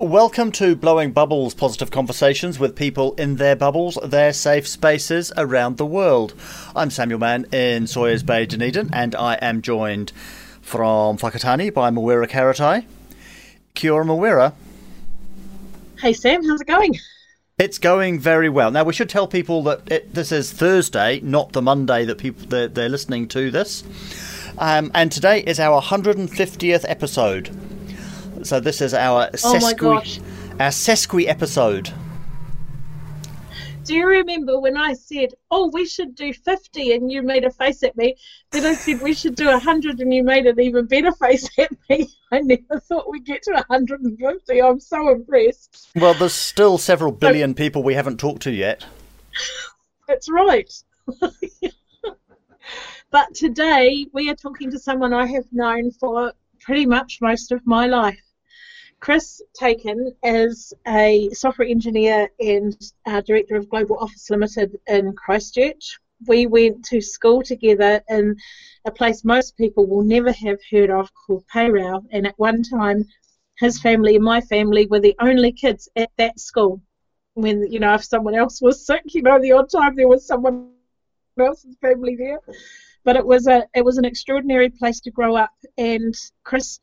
Welcome to Blowing Bubbles Positive Conversations with people in their bubbles, their safe spaces around the world. I'm Samuel Mann in Sawyers Bay, Dunedin, and I am joined from Whakatane by Mawera Karetai. Kia ora, Mawera. Hey Sam, how's it going? It's going very well. Now we should tell people that it, this is Thursday, not the Monday that people they're, they're listening to this. Um, and today is our 150th episode. So this is our Oh sesqui, gosh. our sesqui episode. Do you remember when I said, "Oh, we should do 50," and you made a face at me? Then I said we should do 100, and you made an even better face at me. I never thought we'd get to 150. I'm so impressed. Well, there's still several billion people we haven't talked to yet. That's right. but today we are talking to someone I have known for pretty much most of my life. Chris Taken is a software engineer and uh, director of Global Office Limited in Christchurch. We went to school together in a place most people will never have heard of called Paerau, and at one time, his family and my family were the only kids at that school. When you know, if someone else was sick, you know, the odd time there was someone else's family there. But it was a it was an extraordinary place to grow up, and Chris,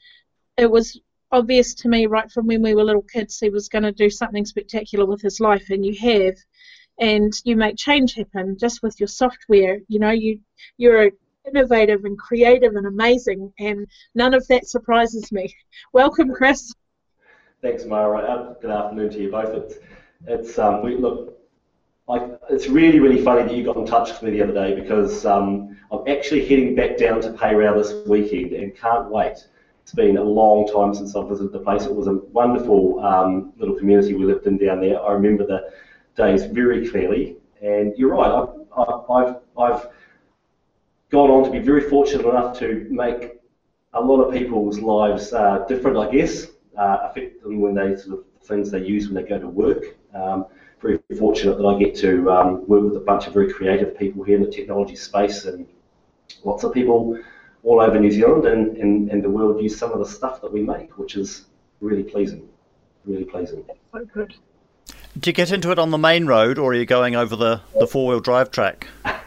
it was obvious to me right from when we were little kids he was going to do something spectacular with his life, and you have, and you make change happen just with your software. You know, you you're innovative and creative and amazing, and none of that surprises me. Welcome, Chris. Thanks, Mara. Uh, Good afternoon to you both. It's, it's um, we, look, I, it's really, really funny that you got in touch with me the other day because um, I'm actually heading back down to Paerau this weekend and can't wait. It's been a long time since I've visited the place. It was a wonderful um, little community we lived in down there. I remember the days very clearly. And you're right, I've, I've, I've, gone on to be very fortunate enough to make a lot of people's lives uh, different, I guess, uh, affect them when they sort of things they use when they go to work. Um, very fortunate that I get to um, work with a bunch of very creative people here in the technology space, and lots of people all over New Zealand and, and, and the world use some of the stuff that we make, which is really pleasing. Really pleasing. So good. Do you get into it on the main road, or are you going over the, the four wheel drive track?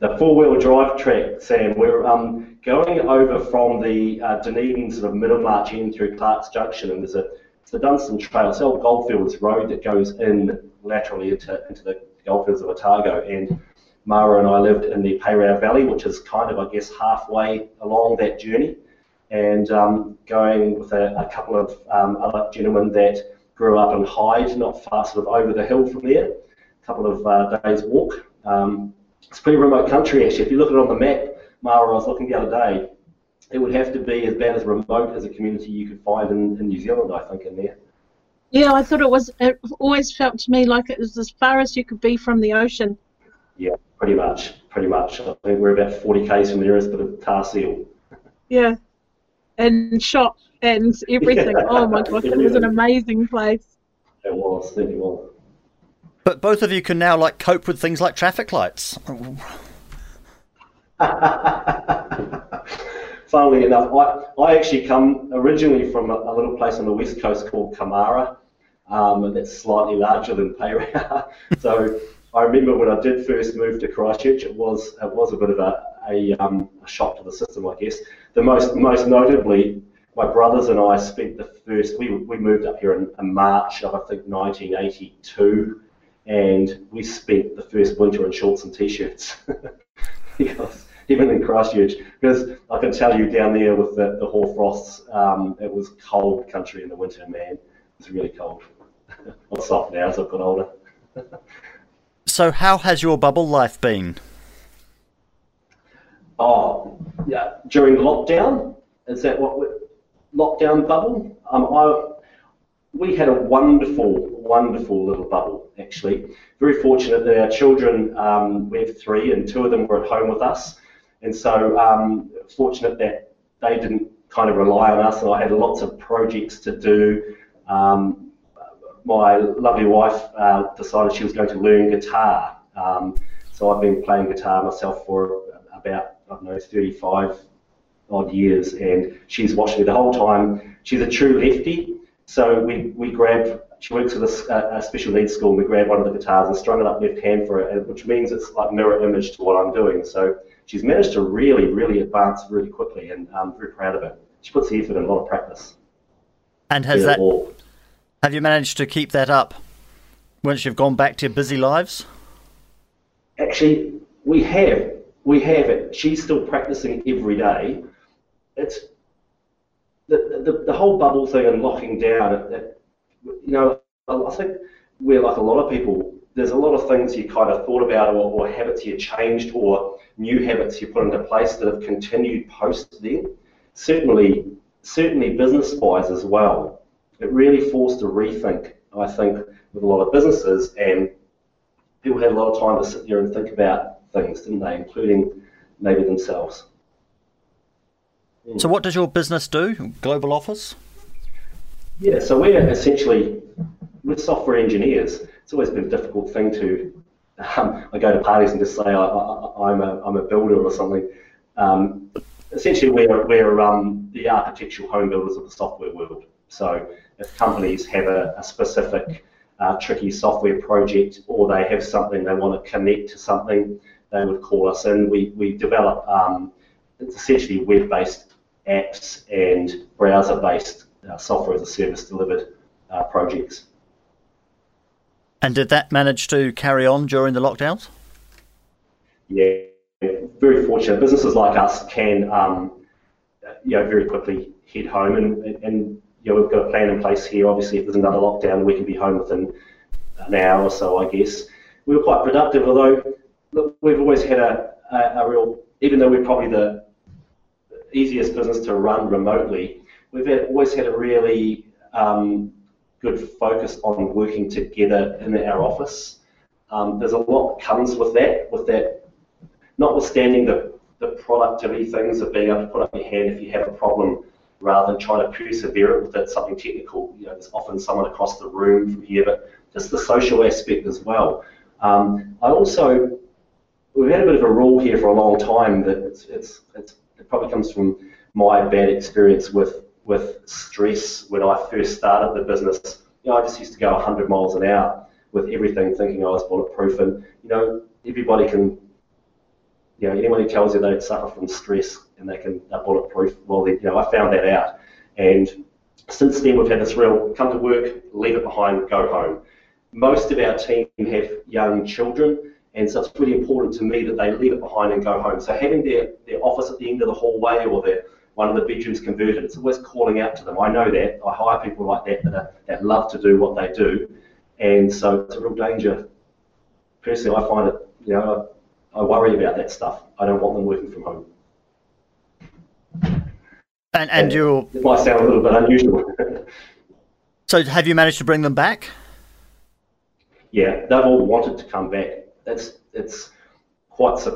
The four-wheel drive track, Sam, we're um, going over from the uh, Dunedin sort of Middlemarch end through Clark's Junction, and there's a it's the Dunstan Trail, it's the old Goldfields Road that goes in laterally into, into the Goldfields of Otago. And Mara and I lived in the Paerau Valley, which is kind of, I guess, halfway along that journey, and um, going with a, a couple of um, other gentlemen that grew up in Hyde, not far sort of over the hill from there, a couple of uh, days walk. Um, it's pretty remote country actually. If you look at it on the map, Mara, I was looking the other day, it would have to be as about as remote as a community you could find in, in New Zealand, I think, in there. Yeah, I thought it was. It always felt to me like it was as far as you could be from the ocean. Yeah, pretty much, pretty much. I think we're about 40 k's from the nearest bit of tar seal. Yeah, and shop and everything. Yeah. Oh my gosh, it was an amazing place. It was, certainly was. But both of you can now like cope with things like traffic lights. Funnily enough, I, I actually come originally from a, a little place on the west coast called Kumara, um, and that's slightly larger than Paerau. so I remember when I did first move to Christchurch, it was it was a bit of a, a, um, a shock to the system, I guess. The most most notably, my brothers and I spent the first we we moved up here in, in March of I think 1982, and we spent the first winter in shorts and t-shirts. because even in Christchurch, because I can tell you down there with the, the hoarfrosts, um, it was cold country in the winter, man. It was really cold. Not soft now as I've got older. so, how has your bubble life been? Oh, yeah. During lockdown, is that what lockdown bubble? Um, I, we had a wonderful, wonderful little bubble, actually. Very fortunate that our children, um, we have three, and two of them were at home with us. And so, um, fortunate that they didn't kind of rely on us, and I had lots of projects to do. Um, my lovely wife uh, decided she was going to learn guitar. Um, so I've been playing guitar myself for about, I don't know, 35 odd years, and she's watched me the whole time. She's a true lefty, so we, we grabbed, she works with a, a special needs school, and we grabbed one of the guitars and strung it up left hand for her, which means it's like mirror image to what I'm doing. So she's managed to really, really advance really quickly, and I'm very proud of her. She puts the effort in a lot of practice. And has that, have you managed to keep that up once you've gone back to your busy lives? Actually, we have. We have it. She's still practicing every day. It's the, the, the whole bubble thing and locking down. It, it, you know, I think we're like a lot of people. There's a lot of things you kind of thought about, or, or habits you changed, or new habits you put into place that have continued post then. Certainly, certainly business-wise as well. It really forced a rethink, I think, with a lot of businesses, and people had a lot of time to sit there and think about things, didn't they, including maybe themselves. So, what does your business do? Global Office? Yeah, so we're essentially we're software engineers. It's always been a difficult thing to. Um, I go to parties and just say I, am a I'm a builder or something. Um, essentially, we're we're um, the architectural home builders of the software world. So, if companies have a, a specific uh, tricky software project or they have something they want to connect to something, they would call us in. We we develop um, it's essentially web-based apps and browser-based uh, software as a service delivered uh, projects. And did that manage to carry on during the lockdowns? Yeah, very fortunate. Businesses like us can, um, you know, very quickly head home, and, and you know we've got a plan in place here. Obviously, if there's another lockdown, we can be home within an hour or so, I guess. We were quite productive, although look, we've always had a, a, a real, even though we're probably the easiest business to run remotely, we've had, always had a really um, good focus on working together in our office. Um, there's a lot that comes with that, with that, notwithstanding the, the productivity things of being able to put up your hand if you have a problem rather than trying to persevere with it, something technical. You know, there's often someone across the room from here, but just the social aspect as well. Um, I also, we've had a bit of a rule here for a long time that it's, it's, it's it probably comes from my bad experience with with stress when I first started the business. You know, I just used to go 100 miles an hour with everything, thinking I was bulletproof. And you know, everybody can, you know, anyone who tells you they suffer from stress and they can they're bulletproof, well, you know, I found that out. And since then, we've had this real come to work, leave it behind, go home. Most of our team have young children, and so it's really important to me that they leave it behind and go home. So having their, their office at the end of the hallway or their one of the bedrooms converted, it's always calling out to them. I know that. I hire people like that that, are, that love to do what they do. And so it's a real danger. Personally, I find it, you know, I, worry about that stuff. I don't want them working from home. And, and you It might sound a little bit unusual. so have you managed to bring them back? Yeah, they've all wanted to come back it's it's quite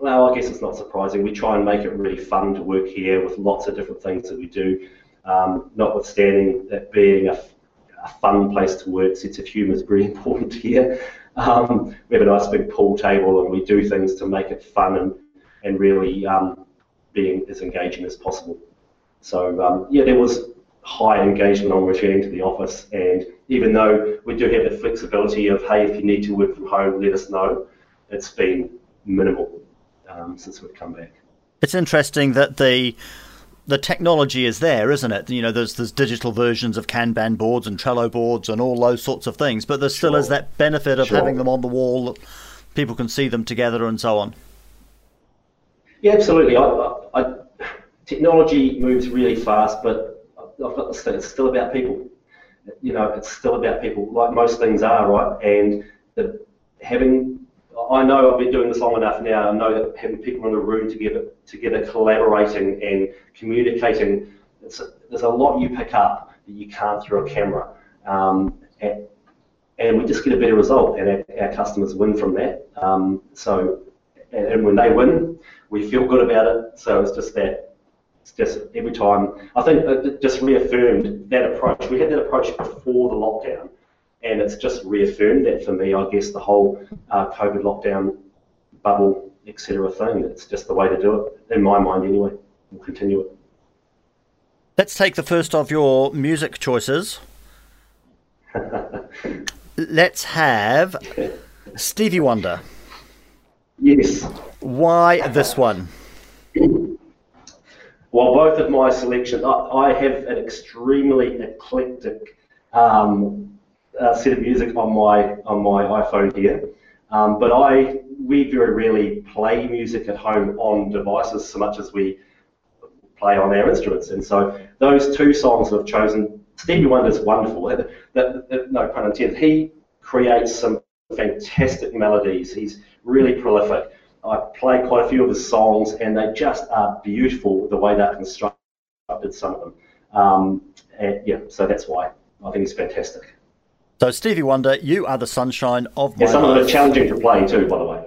well. I guess it's not surprising. We try and make it really fun to work here with lots of different things that we do. Um, notwithstanding that being a, a, fun place to work, sense of humour is very important here. Um, we have a nice big pool table and we do things to make it fun and and really um, being as engaging as possible. So um, yeah, there was high engagement on returning to the office. And even though we do have the flexibility of, hey, if you need to work from home, let us know, it's been minimal um, since we've come back. It's interesting that the the technology is there, isn't it? You know, there's there's digital versions of Kanban boards and Trello boards and all those sorts of things, but there still sure. is that benefit of sure. having them on the wall. that People can see them together and so on. Yeah, absolutely. I, I, I, technology moves really fast, but I've got this thing. It's still about people. You know, it's still about people, like most things are, right? And the, having, I know I've been doing this long enough now. I know that having people in a room together, together, collaborating and communicating, there's a lot you pick up that you can't through a camera. Um, and, and, we just get a better result, and our, our customers win from that. Um, so, and, and when they win, we feel good about it. So it's just that it's just every time. I think it just reaffirmed that approach. We had that approach before the lockdown, and it's just reaffirmed that for me. I guess the whole uh, COVID lockdown bubble, etc. thing. It's just the way to do it in my mind, anyway. We'll continue it. Let's take the first of your music choices. Let's have Stevie Wonder. Yes. Why this one? Well, both of my selections, I, I have an extremely eclectic um, uh, set of music on my on my iPhone here, um, but I we very rarely play music at home on devices so much as we play on our instruments. And so those two songs I've chosen, Stevie Wonder's wonderful. That, that, that, no pun intended. He creates some fantastic melodies. He's really prolific. I play quite a few of his songs, and they just are beautiful the way they're constructed. Some of them, um, and yeah. So that's why I think he's fantastic. So Stevie Wonder, you are the sunshine of my yeah, some of them are challenging to play too, by the way.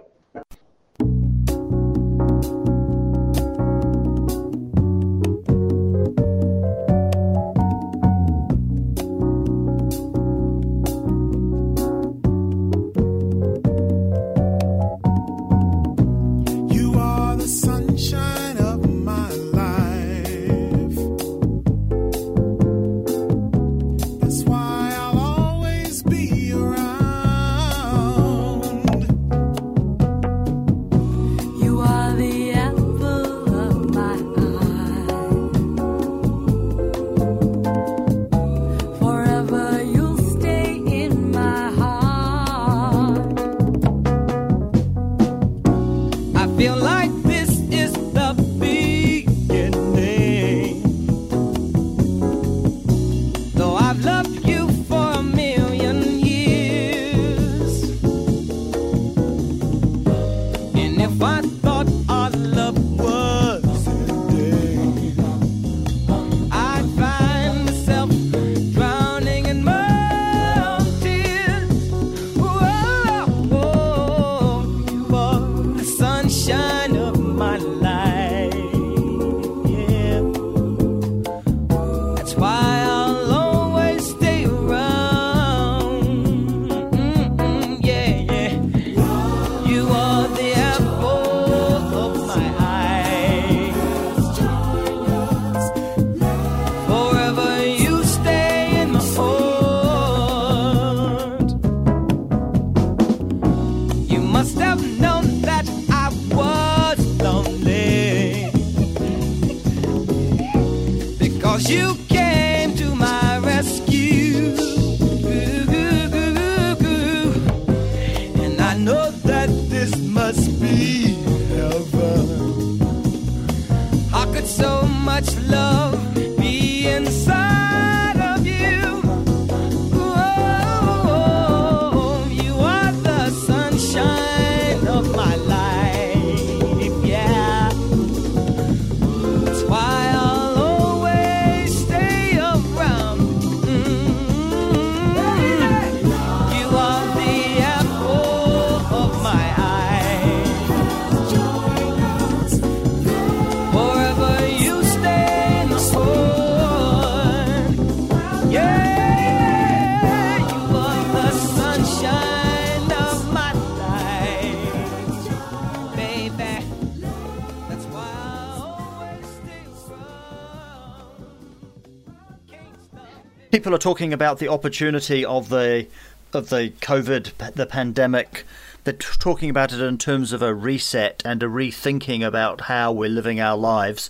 so much love. People are talking about the opportunity of the of the COVID, the pandemic. They're talking about it in terms of a reset and a rethinking about how we're living our lives.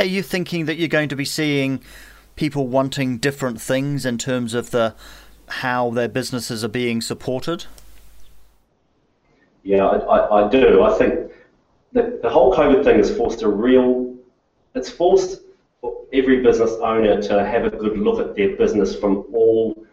Are you thinking that you're going to be seeing people wanting different things in terms of the how their businesses are being supported? Yeah, I, I, I do. I think the, the whole COVID thing has forced a real, it's forced every business owner to have a good look at their business from all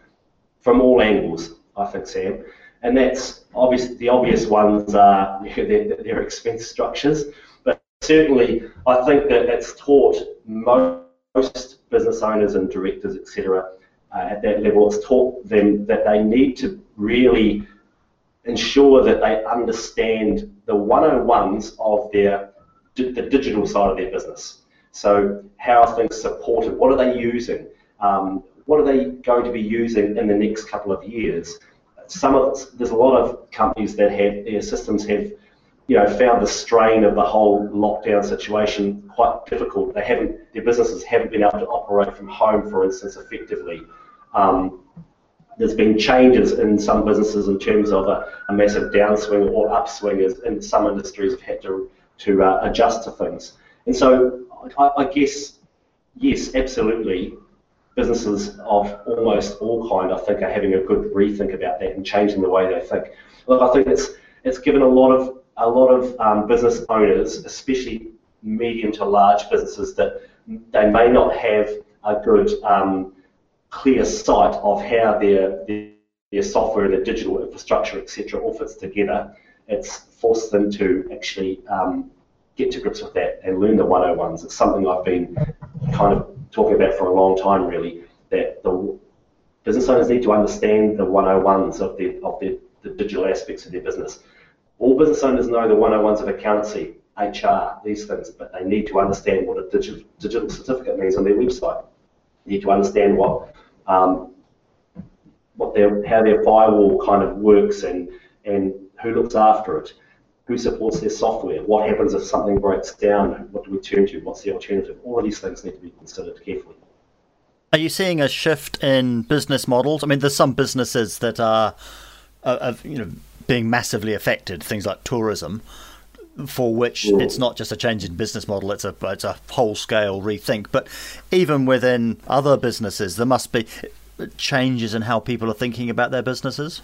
from all angles. I think, Sam, and that's obvious. The obvious ones are their, their expense structures, but certainly I think that it's taught most business owners and directors, etc., uh, at that level, it's taught them that they need to really ensure that they understand the 101s of their the digital side of their business. So how are things supported? What are they using? Um, what are they going to be using in the next couple of years? Some of there's a lot of companies that have their systems have you know found the strain of the whole lockdown situation quite difficult. They haven't their businesses haven't been able to operate from home, for instance, effectively. Um, there's been changes in some businesses in terms of a, a massive downswing or upswing as in some industries have had to, to uh, adjust to things. And so I, I, guess, yes, absolutely, businesses of almost all kind, I think, are having a good rethink about that and changing the way they think. Look, I think it's, it's given a lot of, a lot of um, business owners, especially medium to large businesses, that they may not have a good um, clear sight of how their, their, software, their digital infrastructure, etc., all fits together. It's forced them to actually um, get to grips with that and learn the 101s. It's something I've been kind of talking about for a long time, really. That the business owners need to understand the 101s of the of the, the digital aspects of their business. All business owners know the 101s of accountancy, HR, these things, but they need to understand what a digital, digital certificate means on their website. They need to understand what um, what their how their firewall kind of works and and who looks after it, who supports their software, what happens if something breaks down, what do we turn to, what's the alternative. All of these things need to be considered carefully. Are you seeing a shift in business models? I mean, there's some businesses that are, are you know being massively affected, things like tourism for which mm. it's not just a change in business model, it's a it's a whole scale rethink. But even within other businesses, there must be changes in how people are thinking about their businesses.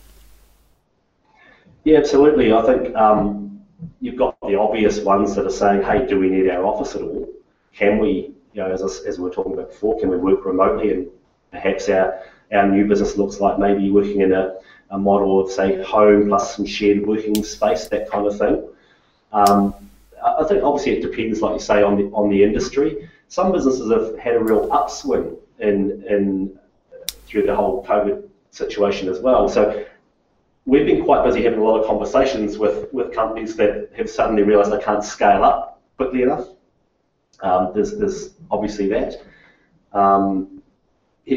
Yeah, absolutely. I think um, you've got the obvious ones that are saying, "Hey, do we need our office at all? Can we, you know, as as we were talking about before, can we work remotely?" And perhaps our our new business looks like maybe working in a, a model of say home plus some shared working space, that kind of thing. Um, I think obviously it depends, like you say, on the on the industry. Some businesses have had a real upswing in in through the whole COVID situation as well. So we've been quite busy having a lot of conversations with, with companies that have suddenly realised they can't scale up quickly enough. Um, there's, there's obviously that. Um,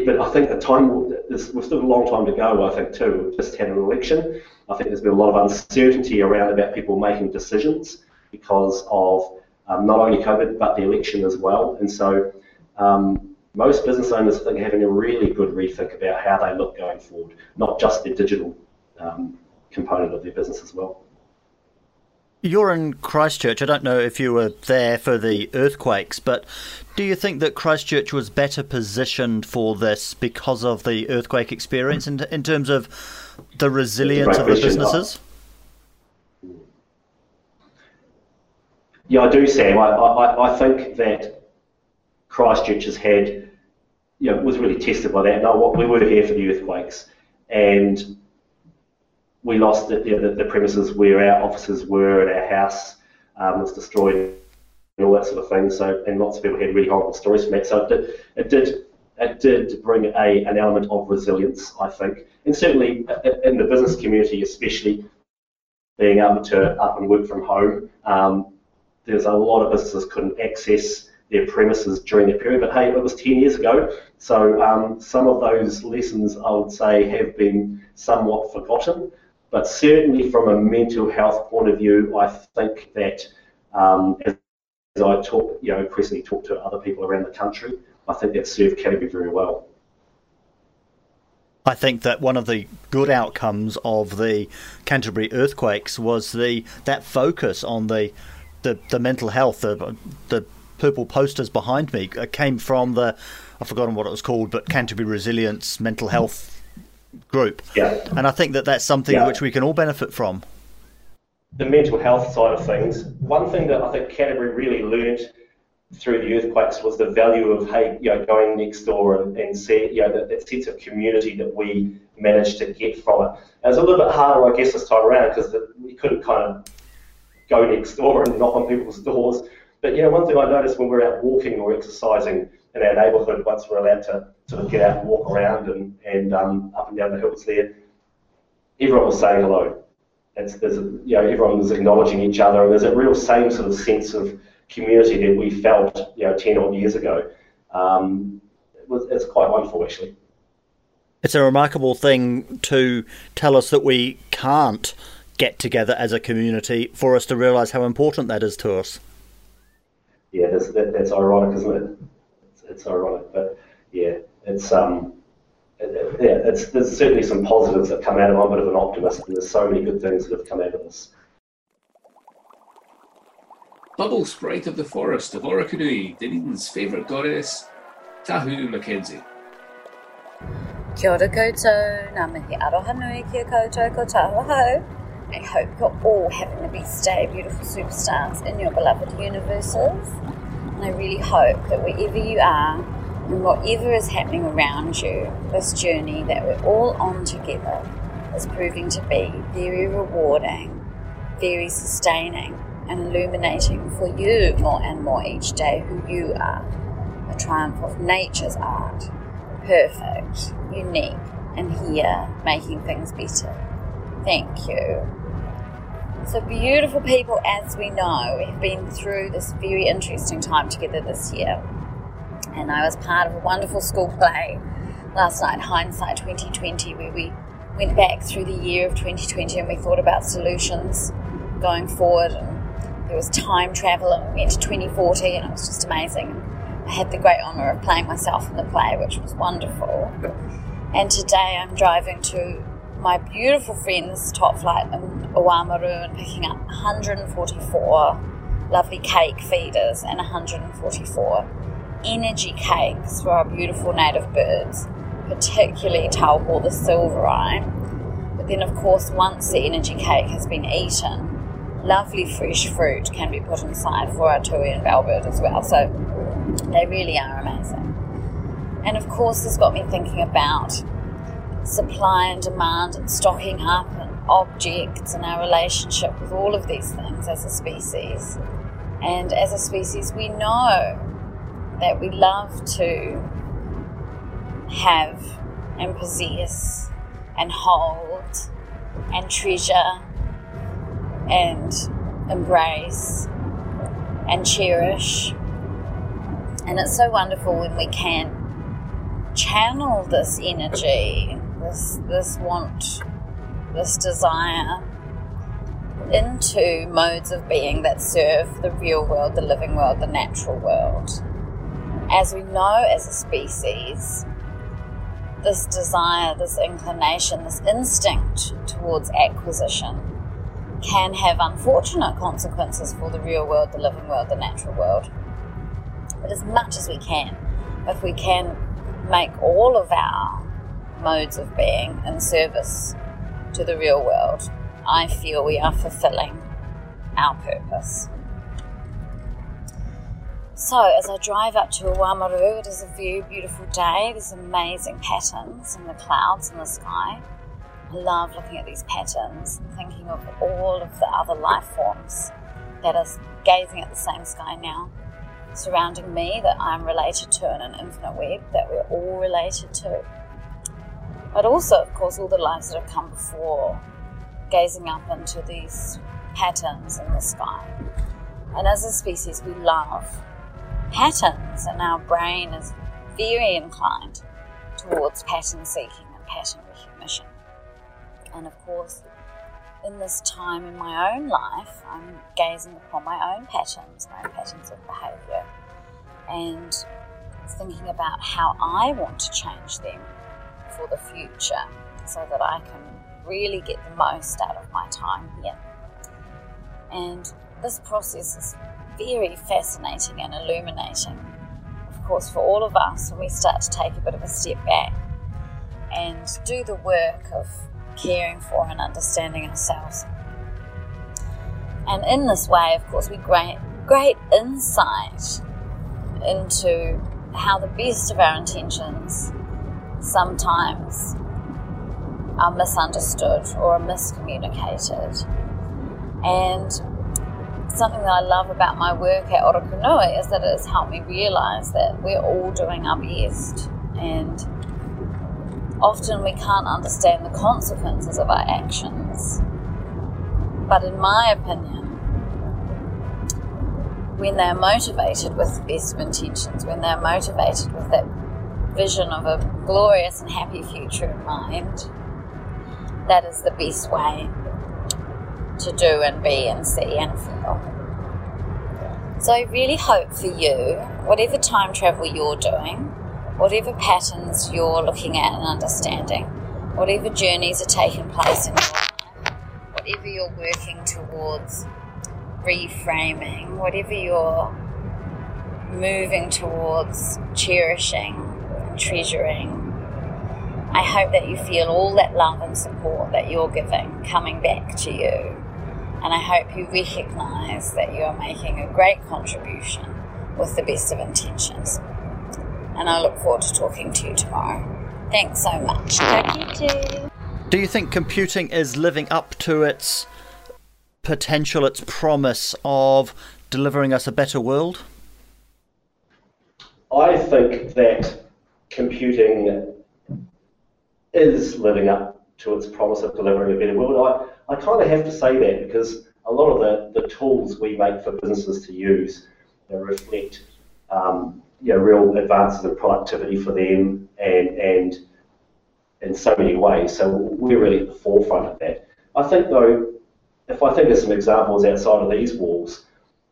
but I think the time, we've still a long time to go, I think, too. We've just had an election. I think there's been a lot of uncertainty around about people making decisions because of um, not only COVID but the election as well. And so um, most business owners think are having a really good rethink about how they look going forward, not just the digital um, component of their business as well. You're in Christchurch. I don't know if you were there for the earthquakes, but do you think that Christchurch was better positioned for this because of the earthquake experience in, in terms of the resilience of the businesses? Yeah, I do, Sam. I, I, I think that Christchurch has had, you know, was really tested by that. No, we were here for the earthquakes, and we lost the, the, the, premises where our offices were and our house um, was destroyed and all that sort of thing. So, and lots of people had really horrible stories from that. So it did, it did, it did bring a, an element of resilience, I think, and certainly in the business community, especially being able to up and work from home. Um, there's a lot of businesses couldn't access their premises during that period, but hey, it was 10 years ago, so um, some of those lessons I would say have been somewhat forgotten. But certainly from a mental health point of view, I think that um, as, as I talk, you know, increasingly talk to other people around the country, I think that served Canterbury very well. I think that one of the good outcomes of the Canterbury earthquakes was the that focus on the the, the mental health. The, the purple posters behind me uh, came from the I've forgotten what it was called, but Canterbury Resilience Mental Health group. Yeah. And I think that that's something yeah. which we can all benefit from. the mental health side of things, one thing that I think Canterbury really learned through the earthquakes was the value of hey, you know, going next door and, and see, you know, that, that sense of community that we managed to get from it. It was a little bit harder, I guess, this time around because we couldn't kind of go next door and knock on people's doors. But you know, one thing I noticed when we're out walking or exercising in our neighbourhood, once we're allowed to sort of get out and walk around and, and um, up and down the hills there, everyone was saying hello. It's, there's a, you know, everyone was acknowledging each other, and there's a real same sort of sense of community that we felt, you know, 10 odd years ago. Um, it was, it's quite wonderful, actually. It's a remarkable thing to tell us that we can't get together as a community for us to realise how important that is to us. Yeah, that's, that, that's ironic, isn't it? It's, it's ironic, but yeah, it's um, yeah, it's, there's certainly some positives that come out of it. I'm a bit of an optimist, and there's so many good things that have come out of this. Bubble Sprite of the Forest of Orokonui, Dunedin's favourite goddess, Tahu Mackenzie. Kia ora koutou, ngā mihi aroha nui kia koutou ko tahu. I hope you're all having the best day, beautiful superstars in your beloved universes. And I really hope that wherever you are, and whatever is happening around you, this journey that we're all on together is proving to be very rewarding, very sustaining, and illuminating for you more and more each day who you are. A triumph of nature's art, perfect, unique, and here making things better. Thank you. So, beautiful people, as we know, have been through this very interesting time together this year and I was part of a wonderful school play last night, Hindsight 2020, where we went back through the year of 2020 and we thought about solutions going forward. And there was time travel, and we went to 2040, and it was just amazing. I had the great honour of playing myself in the play, which was wonderful. And today I'm driving to my beautiful friend's top flight in Oamaru and picking up 144 lovely cake feeders and 144 energy cakes for our beautiful native birds, particularly tauhou the silver eye. But then, of course, once the energy cake has been eaten, lovely fresh fruit can be put inside for our tui and bellbird as well. So they really are amazing. And of course, this got me thinking about supply and demand and stocking up and objects and our relationship with all of these things as a species. And as a species, we know that we love to have and possess and hold and treasure and embrace and cherish. And it's so wonderful when we can channel this energy, this this want, this desire into modes of being that serve the real world, the living world, the natural world as we know as a species, this desire, this inclination, this instinct towards acquisition can have unfortunate consequences for the real world, the living world, the natural world. But as much as we can, if we can make all of our modes of being in service to the real world, I feel we are fulfilling our purpose. So, as I drive up to Oamaru, it is a very beautiful day. There's amazing patterns in the clouds in the sky. I love looking at these patterns and thinking of all of the other life forms that are gazing at the same sky now, surrounding me that I'm related to in an infinite web that we're all related to. But also, of course, all the lives that have come before, gazing up into these patterns in the sky. And as a species, we love patterns, and our brain is very inclined towards pattern seeking and pattern recognition. And of course, in this time in my own life, I'm gazing upon my own patterns, my own patterns of behaviour, and thinking about how I want to change them for the future so that I can really get the most out of my time here. And this process is very fascinating and illuminating, of course, for all of us when we start to take a bit of a step back and do the work of caring for and understanding ourselves. And in this way, of course, we gain great insight into how the best of our intentions sometimes are misunderstood or miscommunicated. And something that I love about my work at Orokonui is that it has helped me realize that we're all doing our best and often we can't understand the consequences of our actions. But in my opinion, when they're motivated with the best of intentions, when they're motivated with that vision of a glorious and happy future in mind, that is the best way to do and be and see and feel. So I really hope for you, whatever time travel you're doing, whatever patterns you're looking at and understanding, whatever journeys are taking place in your life, whatever you're working towards reframing, whatever you're moving towards cherishing, and treasuring, I hope that you feel all that love and support that you're giving coming back to you. And I hope you recognise that you are making a great contribution with the best of intentions. And I look forward to talking to you tomorrow. Thanks so much. Do you think computing is living up to its potential, its promise of delivering us a better world? I think that computing is living up to its promise of delivering a better world. I, I kind of have to say that because a lot of the, the tools we make for businesses to use reflect um, you know, real advances in productivity for them and, and in so many ways. So we're really at the forefront of that. I think, though, if I think of some examples outside of these walls,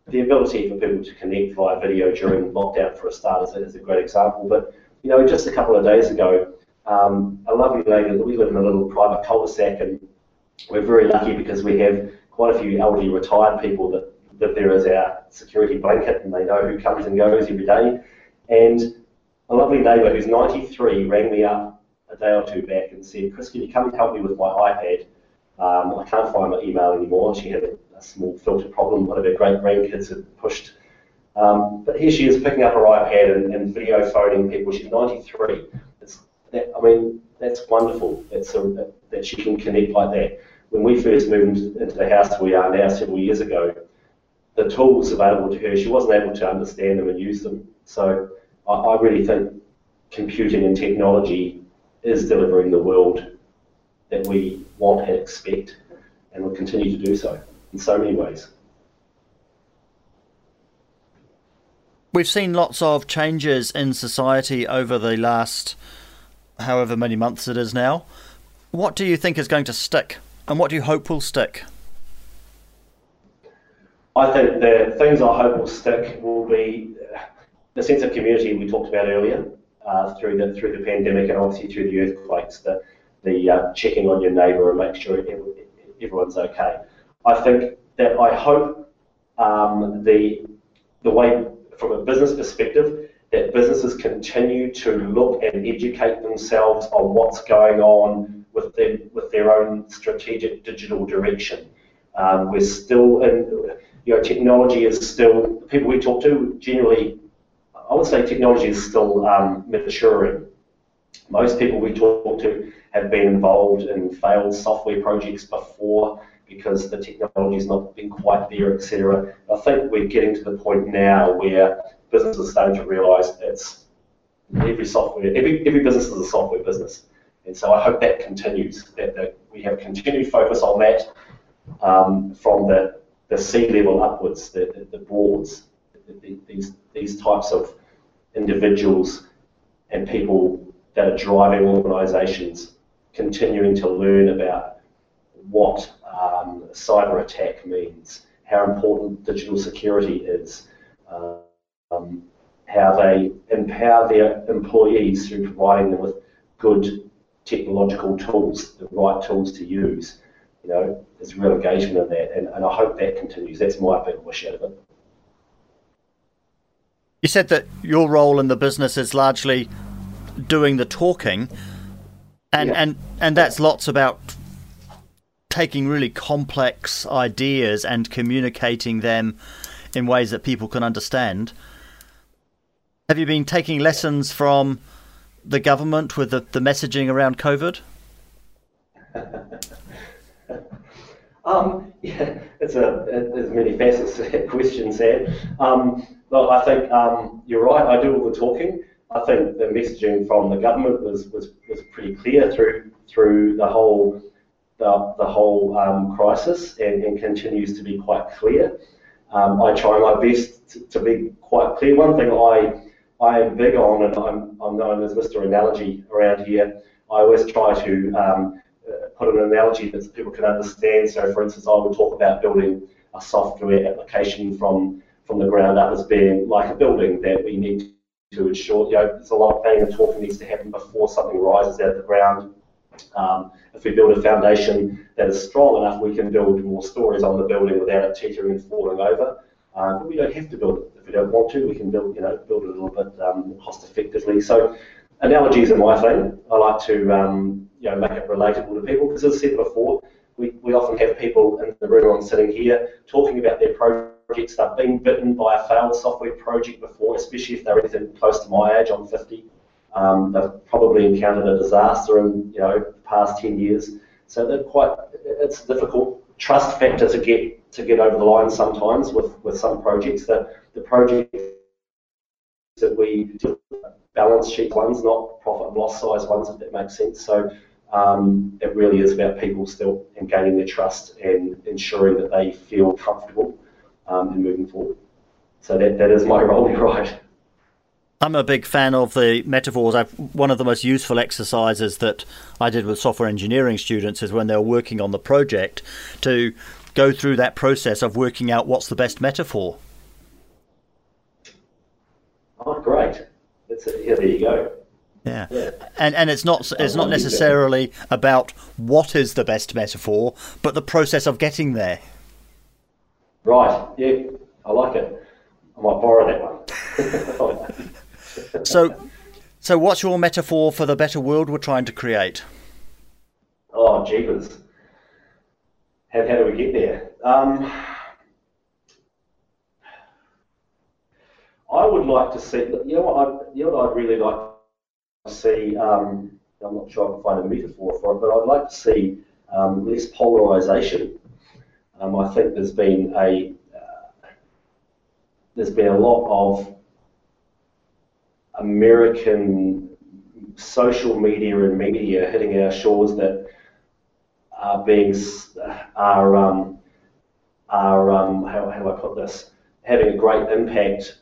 the ability for people to connect via video during lockdown for a start is, a great example. But, you know, just a couple of days ago, um, a lovely lady, we live in a little private cul-de-sac and we're very lucky because we have quite a few elderly retired people that live there as our security blanket and they know who comes and goes every day. And a lovely neighbour who's 93 rang me up a day or two back and said, Chris, can you come and help me with my iPad? Um, I can't find my email anymore. She had a, a small filter problem. One of her great grandkids had pushed. Um, but here she is picking up her iPad and, and video phoning people. She's 93. It's, I mean, that's wonderful. That's a, that she can connect like that. When we first moved into the house we are now several years ago, the tools available to her, she wasn't able to understand them and use them. So I, I really think computing and technology is delivering the world that we want and expect, and will continue to do so in so many ways. We've seen lots of changes in society over the last however many months it is now. What do you think is going to stick, and what do you hope will stick? I think the things I hope will stick will be the sense of community we talked about earlier uh, through the through the pandemic and obviously through the earthquakes. The the uh, checking on your neighbour and make sure everyone's okay. I think that I hope um, the the way from a business perspective that businesses continue to look and educate themselves on what's going on with their with their own strategic digital direction. Um, we're still in, you know, technology is still people we talk to generally. I would say technology is still um, maturing. Most people we talk to have been involved in failed software projects before because the technology's not been quite there, etc. I think we're getting to the point now where businesses are starting to realise it's every software, every, every business is a software business. And so I hope that continues, that, that we have continued focus on that um, from the, the C level upwards, the, the, the boards, the, these, these types of individuals and people that are driving organisations continuing to learn about what um, cyber attack means, how important digital security is, um, how they empower their employees through providing them with good technological tools, the right tools to use. You know, there's real engagement in that, and, and I hope that continues. That's my big wish out of it. You said that your role in the business is largely doing the talking and yeah. and and that's lots about taking really complex ideas and communicating them in ways that people can understand. Have you been taking lessons from the government with the, the messaging around COVID? um, yeah, it's a there's many facets to that question, Sam. Um, I think um, you're right. I do all the talking. I think the messaging from the government was, was, was pretty clear through through the whole the, the whole um, crisis and, and, continues to be quite clear. Um, I try my best to, to, be quite clear. One thing I I am big on, and I'm, I'm known as Mr. Analogy around here. I always try to um, uh, put an analogy that people can understand. So, for instance, I would talk about building a software application from from the ground up as being like a building that we need to ensure, you know, there's a lot of planning and talking needs to happen before something rises out of the ground. Um, if we build a foundation that is strong enough, we can build more stories on the building without it teetering and falling over. Uh, but we don't have to build we don't want to. We can build, you know, build it a little bit um, cost effectively. So analogies are my thing. I like to, um, you know, make it relatable to people because, as I said before, we, we often have people in the room I'm sitting here talking about their projects. They've been bitten by a failed software project before, especially if they're anything close to my age. I'm 50. Um, they've probably encountered a disaster in you know the past 10 years. So they're quite. It's difficult trust factor to get to get over the line sometimes with, with some projects. The the projects that we do balance sheet ones, not profit and loss size ones, if that makes sense. So um, it really is about people still and gaining their trust and ensuring that they feel comfortable um, and moving forward. So that, that is my role, right. I'm a big fan of the metaphors. I've, one of the most useful exercises that I did with software engineering students is when they were working on the project to go through that process of working out what's the best metaphor. Oh, great! That's a, yeah, there you go. Yeah. yeah. And and it's not it's not necessarily about what is the best metaphor, but the process of getting there. Right, yeah, I like it. I might borrow that one. so, so what's your metaphor for the better world we're trying to create? Oh, jeepers. How, how do we get there? Um, I would like to see, you know what, I, you know what I'd really like to see, um, I'm not sure I can find a metaphor for it, but I'd like to see um, less polarisation um, I think there's been a uh, there's been a lot of American social media and media hitting our shores that are being are um, are um, how, how do I put this? Having a great impact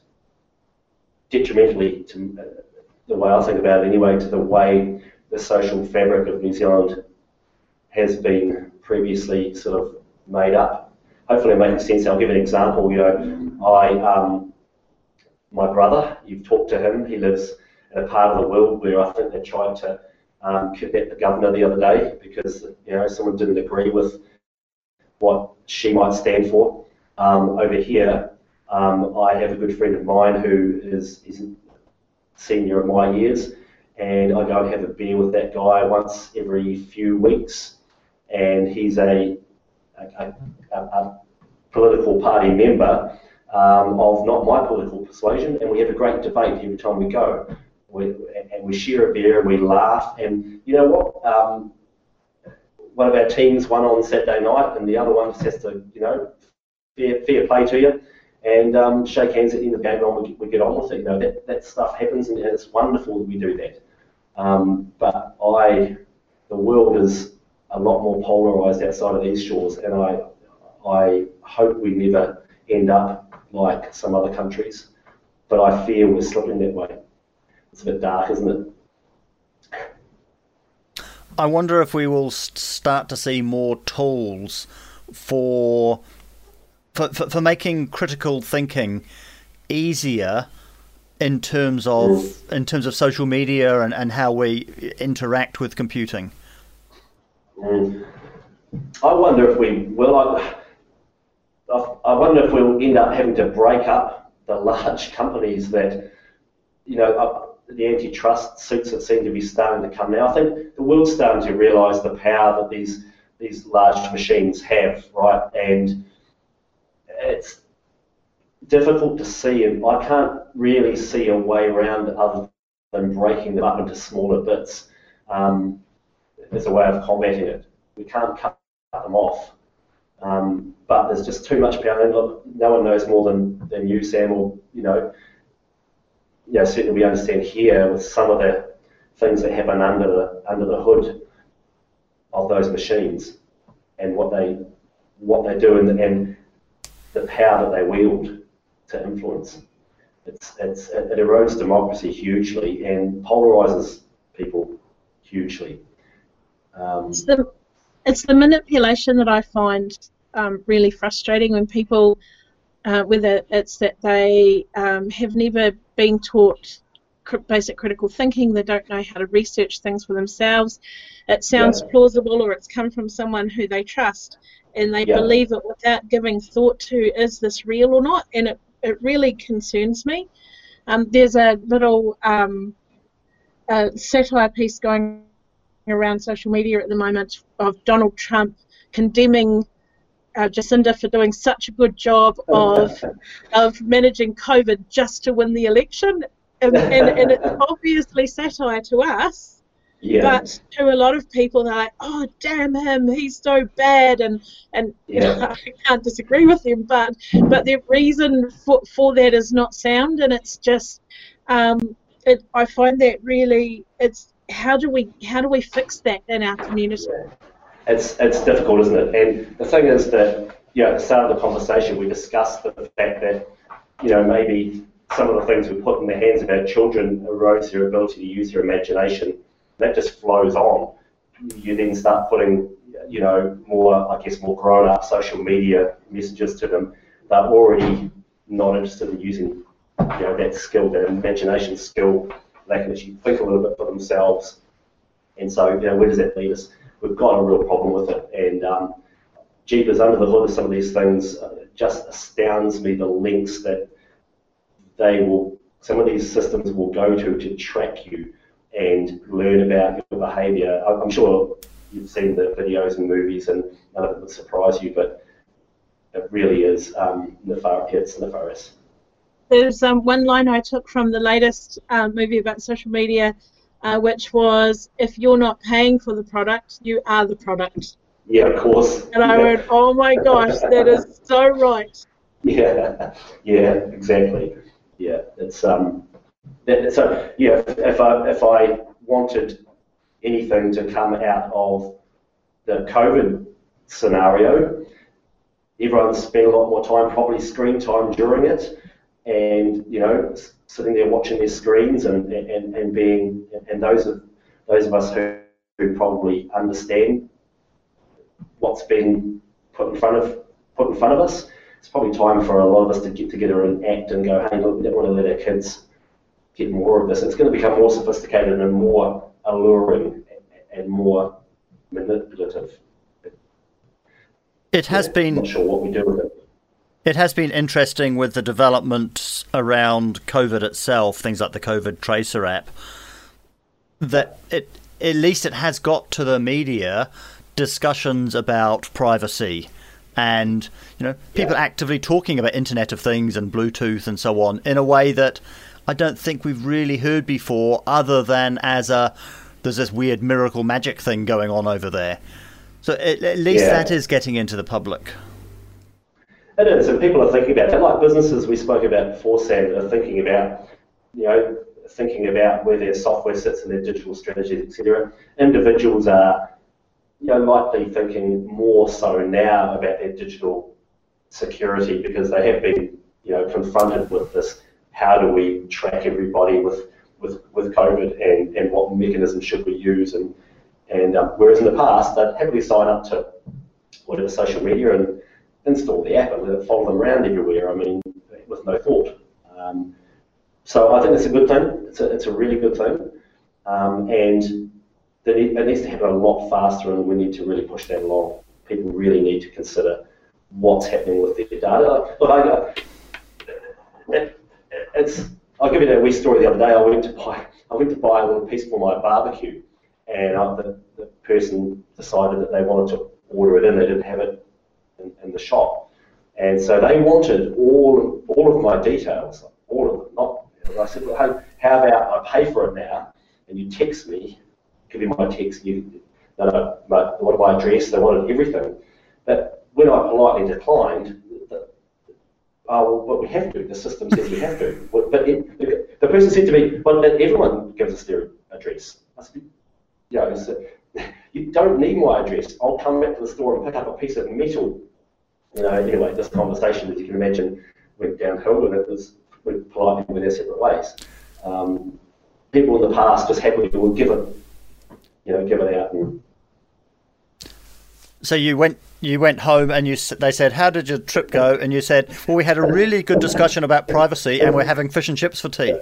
detrimentally to uh, the way I think about it anyway to the way the social fabric of New Zealand has been previously sort of made up. Hopefully, it makes sense. I'll give an example. You know, I, um, my brother, you've talked to him. He lives in a part of the world where I think they tried to um, kidnap the governor the other day because you know someone didn't agree with what she might stand for. Um, over here, um, I have a good friend of mine who is, is senior in my years, and I go and have a beer with that guy once every few weeks, and he's a a, a, a political party member um, of not my political persuasion, and we have a great debate every time we go. We, and we share a beer and we laugh. And you know what? Um, one of our teams won on Saturday night, and the other one just has to, you know, fair, fair play to you, and um, shake hands at the end of the game, and we, we get on with it. You know, that, that stuff happens, and it's wonderful that we do that. Um, but I, the world is a lot more polarised outside of these shores, and I, I hope we never end up like some other countries. But I fear we're slipping that way. It's a bit dark, isn't it? I wonder if we will start to see more tools for for, for, for making critical thinking easier in terms of mm. in terms of social media and, and how we interact with computing. And I wonder if we will. I, I wonder if we'll end up having to break up the large companies that, you know, the antitrust suits that seem to be starting to come now. I think the world's starting to realise the power that these these large machines have, right? And it's difficult to see, I can't really see a way around other than breaking them up into smaller bits um, as a way of combating it. We can't cut them off. Um, but there's just too much power. And look, no one knows more than, than you, Sam, or, you know, know, certainly we understand here with some of the things that happen under the, under the hood of those machines and what they what they do and, and the power that they wield to influence. It's, it's, it erodes democracy hugely and polarizes people hugely. Um, it's, the, it's the manipulation that I find um, really frustrating when people, uh, whether it's that they um, have never been taught basic critical thinking, they don't know how to research things for themselves, it sounds yeah. plausible or it's come from someone who they trust and they yeah. believe it without giving thought to is this real or not, and it, it really concerns me. Um, there's a little um, satire piece going around social media at the moment of Donald Trump condemning uh, Jacinda for doing such a good job of of managing COVID just to win the election, and, and, and it's obviously satire to us. Yeah. But to a lot of people, they're like, "Oh, damn him! He's so bad," and and yeah. I can't disagree with him. But but the reason for for that is not sound, and it's just, um, it, I find that really, it's how do we how do we fix that in our community? Yeah it's it's difficult, isn't it? And the thing is that you know, at the start of the conversation, we discussed the fact that you know maybe some of the things we put in the hands of our children erodes their ability to use their imagination. That just flows on. You then start putting you know more, I guess, more grown-up social media messages to them. They're already not interested in using you know that skill, that imagination skill. They can actually think a little bit for themselves. And so, you know, where does that lead us? we've got a real problem with it. And um, Jeepers under the hood of some of these things uh, just astounds me the lengths that they will, some of these systems will go to to track you and learn about your behaviour. I'm sure you've seen the videos and movies, and none of it would surprise you, but it really is um, nefar- it's nefarious. There's um, one line I took from the latest um, movie about social media uh, which was if you're not paying for the product, you are the product. Yeah, of course. And I yeah. went, oh my gosh, that is so right. Yeah, yeah, exactly. Yeah, it's um, so yeah. If, if I if I wanted anything to come out of the COVID scenario, everyone spent a lot more time, probably screen time during it, and you know sitting there watching their screens and, and, and being and those of those of us who, who probably understand what's been put in front of put in front of us. It's probably time for a lot of us to get together and act and go, hey, look, we don't want to let our kids get more of this. It's going to become more sophisticated and more alluring and more manipulative. It has yeah, been. Not sure what we do with it. It has been interesting with the developments around COVID itself, things like the COVID Tracer app, that it at least it has got to the media discussions about privacy and you know people yeah. actively talking about Internet of Things and Bluetooth and so on in a way that I don't think we've really heard before, other than as a there's this weird miracle magic thing going on over there. So at, at least yeah. that is getting into the public. It is, and people are thinking about that. Like businesses we spoke about before, Sam, are thinking about, you know, thinking about where their software sits and their digital strategies, etc. Individuals are, you know, likely thinking more so now about their digital security because they have been, you know, confronted with this. How do we track everybody with with, with COVID and, and what mechanisms should we use and and um, whereas in the past they'd happily sign up to whatever social media and install the app and let it follow them around everywhere. I mean, with no thought. Um, so I think it's a good thing. It's a, it's a really good thing. Um, and it needs to happen a lot faster, and we need to really push that along. People really need to consider what's happening with their data. Look, I, it's. I'll give you that wee story. The other day, I went to buy. I went to buy a little piece for my barbecue, and I, the, the person decided that they wanted to order it in. They didn't have it in, in the shop, and so they wanted all all of my details, all of them. Not I said, well, how about I pay for it now, and you text me, give you my text, you no, no, my, what my address, they wanted everything. But when I politely declined, oh, well, but we have to. The system says we have to. But it, the, person said to me, well, everyone gives us their address. I said, you know, you don't need my address. I'll come back to the store and pick up a piece of metal. You know, anyway, this conversation, as you can imagine, went downhill and it was we politely went our separate ways. Um, people in the past just happily would give it, you know, give it out. And... So you went you went home and you they said, "How did your trip go?" And you said, "Well, we had a really good discussion about privacy, and we're having fish and chips for tea."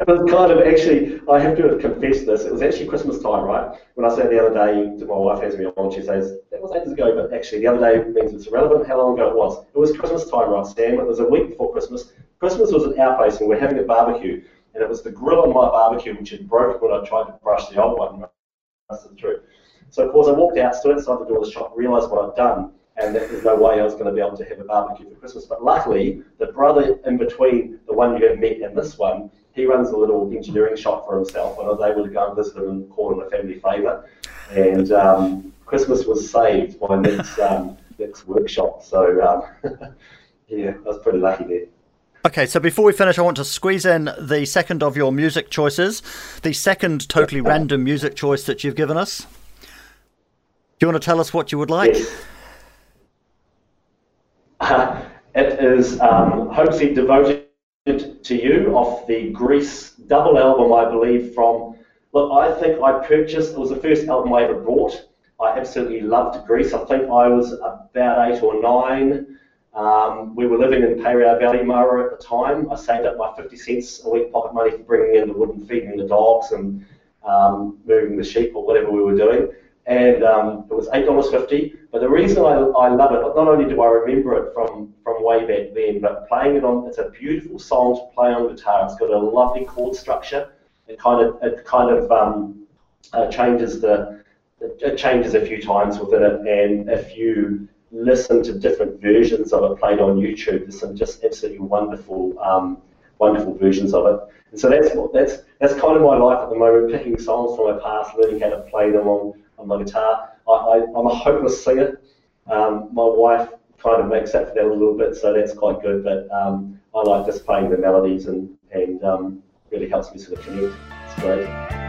It was kind of actually, I have to confess this, it was actually Christmas time, right? When I said the other day to my wife, has me on, she says, that was ages ago, but actually the other day means it's irrelevant how long ago it was. It was Christmas time, right, Sam? It was a week before Christmas. Christmas was at our place and we we're having a barbecue, and it was the grill on my barbecue which had broken when I tried to brush the old one rusted through. So of course I walked out, stood outside the door of the shop, realised what I'd done, and that there's no way I was going to be able to have a barbecue for Christmas. But luckily, the brother in between the one you have met and this one, he runs a little engineering shop for himself, and I was able to go and visit him and call him a family favour. And um, Christmas was saved by Nick's, um, Nick's workshop. So um, yeah, I was pretty lucky there. Okay, so before we finish, I want to squeeze in the second of your music choices, the second totally random music choice that you've given us. Do you want to tell us what you would like? Yes. Uh, it is um, Hopelessly Devoted to You off the Grease double album, I believe, from. Look, I think I purchased, it was the first album I ever bought. I absolutely loved Grease. I think I was about eight or nine. Um, we were living in Paerau Valley, Mara at the time. I saved up my 50 cents a week pocket money for bringing in the wood and feeding the dogs and um, moving the sheep or whatever we were doing. And um, it was $8.50. But the reason I, I love it, not only do I remember it from, from way back then, but playing it on, it's a beautiful song to play on guitar. It's got a lovely chord structure. It kind of, it kind of um, uh, changes the, it changes a few times within it. And if you listen to different versions of it played on YouTube. There's some just absolutely wonderful, um, wonderful versions of it. And so that's that's that's kind of my life at the moment, picking songs from my past, learning how to play them on, on my guitar. I, I, am a hopeless singer. Um, my wife kind of makes up for that a little bit, so that's quite good. But um, I like just playing the melodies and, and um, really helps me sort of connect. It's great.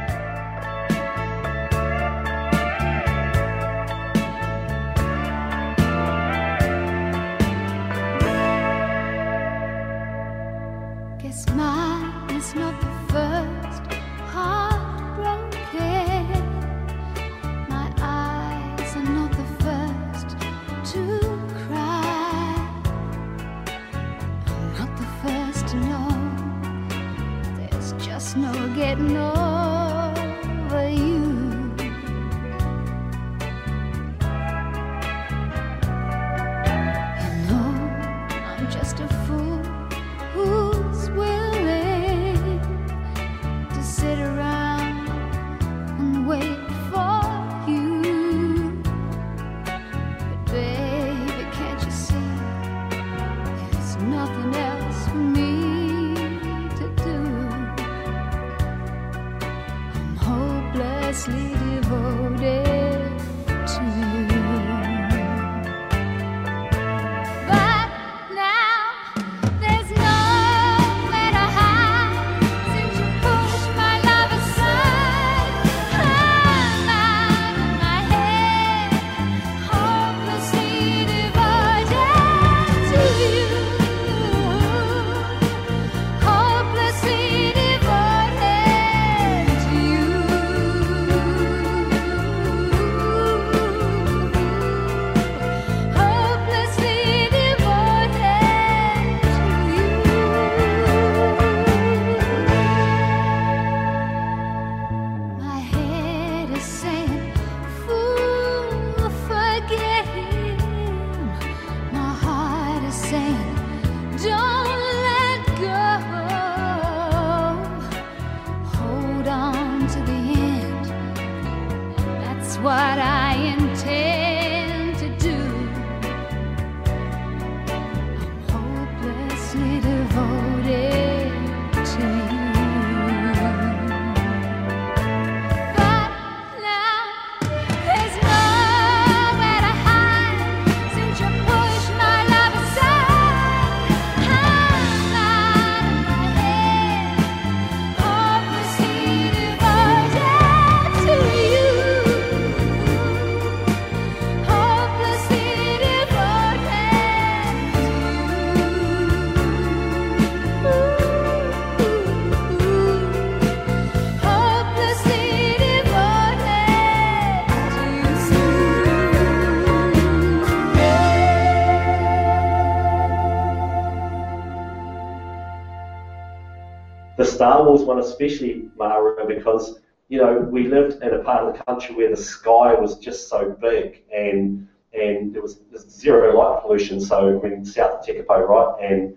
Wars one especially, Mara, because you know we lived in a part of the country where the sky was just so big and and there was zero light pollution. So I mean, south of Tekapo, right, and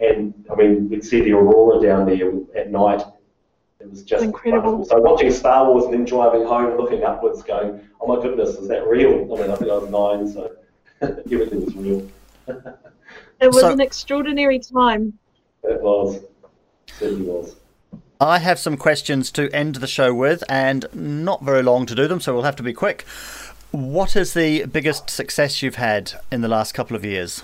and I mean we'd see the aurora down there at night. It was just incredible. Wonderful. So watching Star Wars and then driving home and looking upwards, going, "Oh my goodness, is that real?" I mean, I think I was nine, so everything was real. It was So- an extraordinary time. It was, I have some questions to end the show with, and not very long to do them, so we'll have to be quick. What is the biggest success you've had in the last couple of years?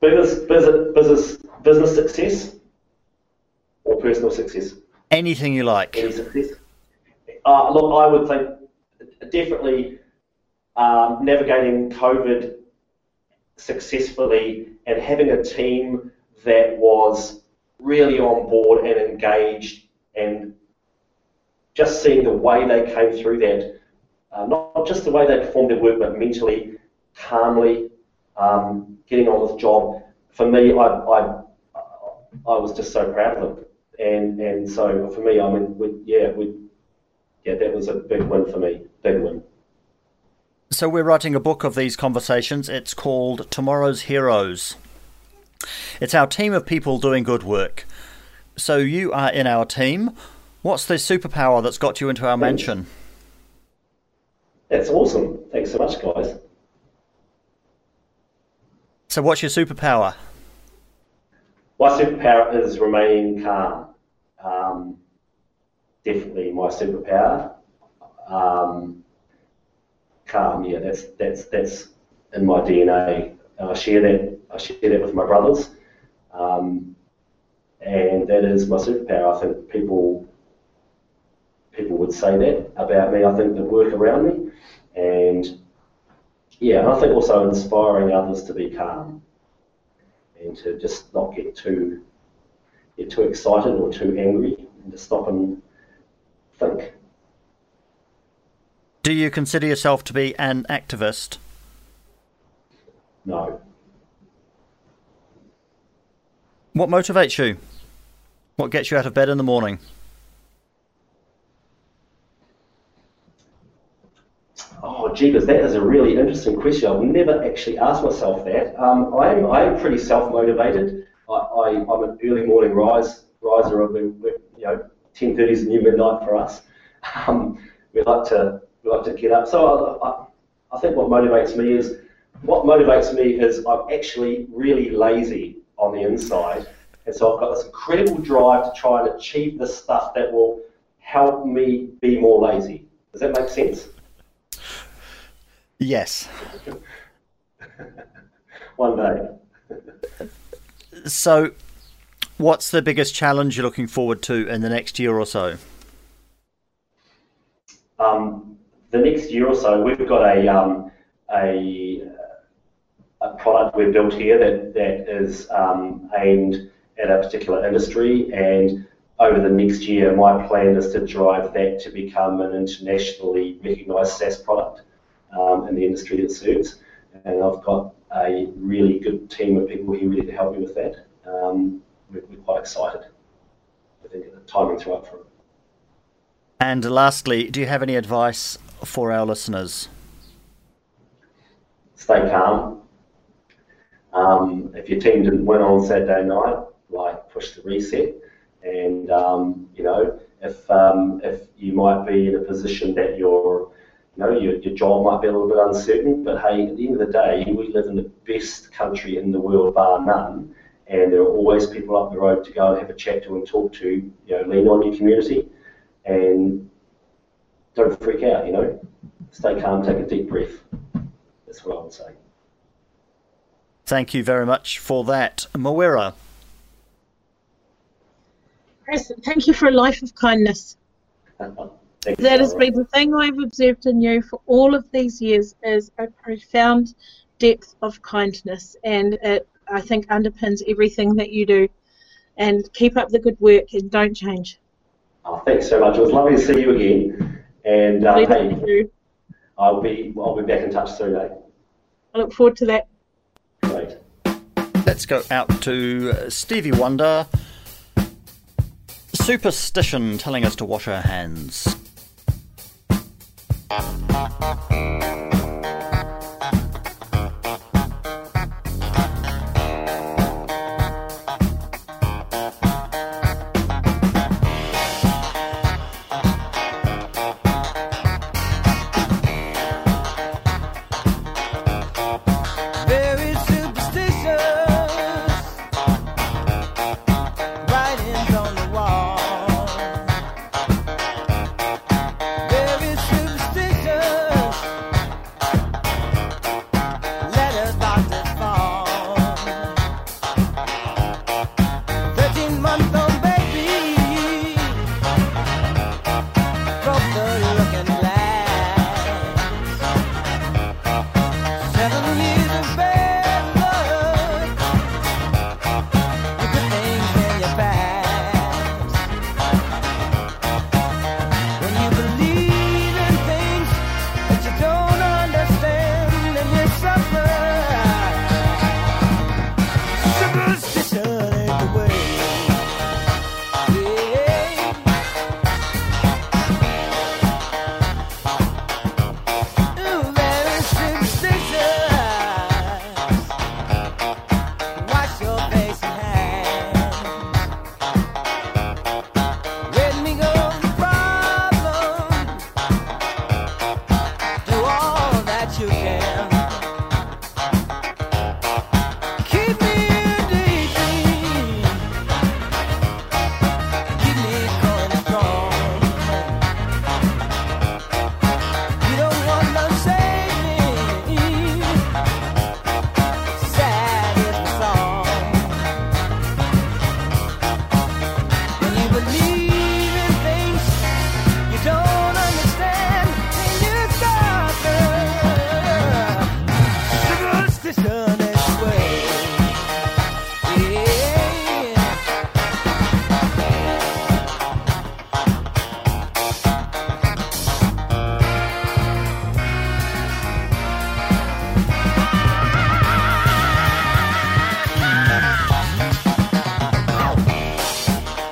Business, business, business, business success or personal success. Anything you like. Any success? Uh, look, I would think definitely um, navigating COVID successfully and having a team that was really on board and engaged and just seeing the way they came through that, uh, not, not just the way they performed their work, but mentally, calmly, um, getting on with the job. For me, I, I, I was just so proud of them. And, and so for me, I mean, we, yeah, we, yeah, that was a big win for me, big win. So, we're writing a book of these conversations. It's called Tomorrow's Heroes. It's our team of people doing good work. So, you are in our team. What's the superpower that's got you into our mansion? That's awesome. Thanks so much, guys. So, what's your superpower? My superpower is remaining calm. Um, definitely my superpower. Um, calm, yeah, that's that's that's in my DNA. I share that. I share that with my brothers, um, and that is my superpower. I think people people would say that about me. I think the work around me, and yeah, and I think also inspiring others to be calm and to just not get too get too excited or too angry and to stop and think. Do you consider yourself to be an activist? No. What motivates you? What gets you out of bed in the morning? Oh, jeepers, that is a really interesting question. I've never actually asked myself that. Um, I am I am pretty self motivated. I, I I'm an early morning rise riser of the you know ten thirty is the new midnight for us. Um, we like to we like to get up. So I, I, I think what motivates me is what motivates me is I'm actually really lazy on the inside, and so I've got this incredible drive to try and achieve the stuff that will help me be more lazy. Does that make sense? Yes. One day. So, what's the biggest challenge you're looking forward to in the next year or so? Um, the next year or so, we've got a um, a, a product we've built here that that is um, aimed at a particular industry, and over the next year, my plan is to drive that to become an internationally recognised SaaS product um, in the industry it serves. And I've got a really good team of people here ready to help me with that. Um, we're, we're quite excited. I think the timing's right for it. And lastly, do you have any advice for our listeners? stay calm. Um, if your team didn't win on Saturday night, like push the reset. And um, you know, if um, if you might be in a position that your you know your, your job might be a little bit uncertain, but hey, at the end of the day, we live in the best country in the world, bar none. And there are always people up the road to go and have a chat to and talk to. You know, lean on your community, and don't freak out. You know, stay calm, take a deep breath. That's what I would say. Thank you very much for that. Mawera, Chris, thank you for a life of kindness. That has been the thing I've observed in you for all of these years is a profound depth of kindness, and it I think underpins everything that you do. And keep up the good work and don't change. Oh, thanks so much. It was lovely to see you again. And uh, hey, you. I'll be I'll be back in touch soon. Eh? I look forward to that. Let's go out to uh, Stevie Wonder. Superstition telling us to wash our hands.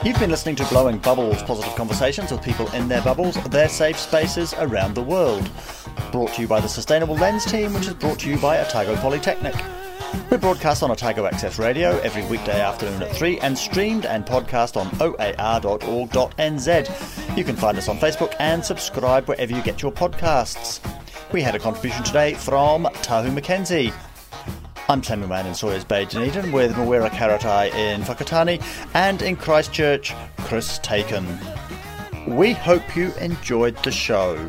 You've been listening to Blowing Bubbles, positive conversations with people in their bubbles, their safe spaces around the world. Brought to you by the Sustainable Lens team, which is brought to you by Otago Polytechnic. We're broadcast on Otago Access Radio every weekday afternoon at 3 and streamed and podcast on oar.org.nz. You can find us on Facebook and subscribe wherever you get your podcasts. We had a contribution today from Tahu Mackenzie. I'm Samuel Mann in Sawyers Bay, Dunedin, with Mawera Karetai in Whakatane, and in Christchurch, Chris Taken. We hope you enjoyed the show.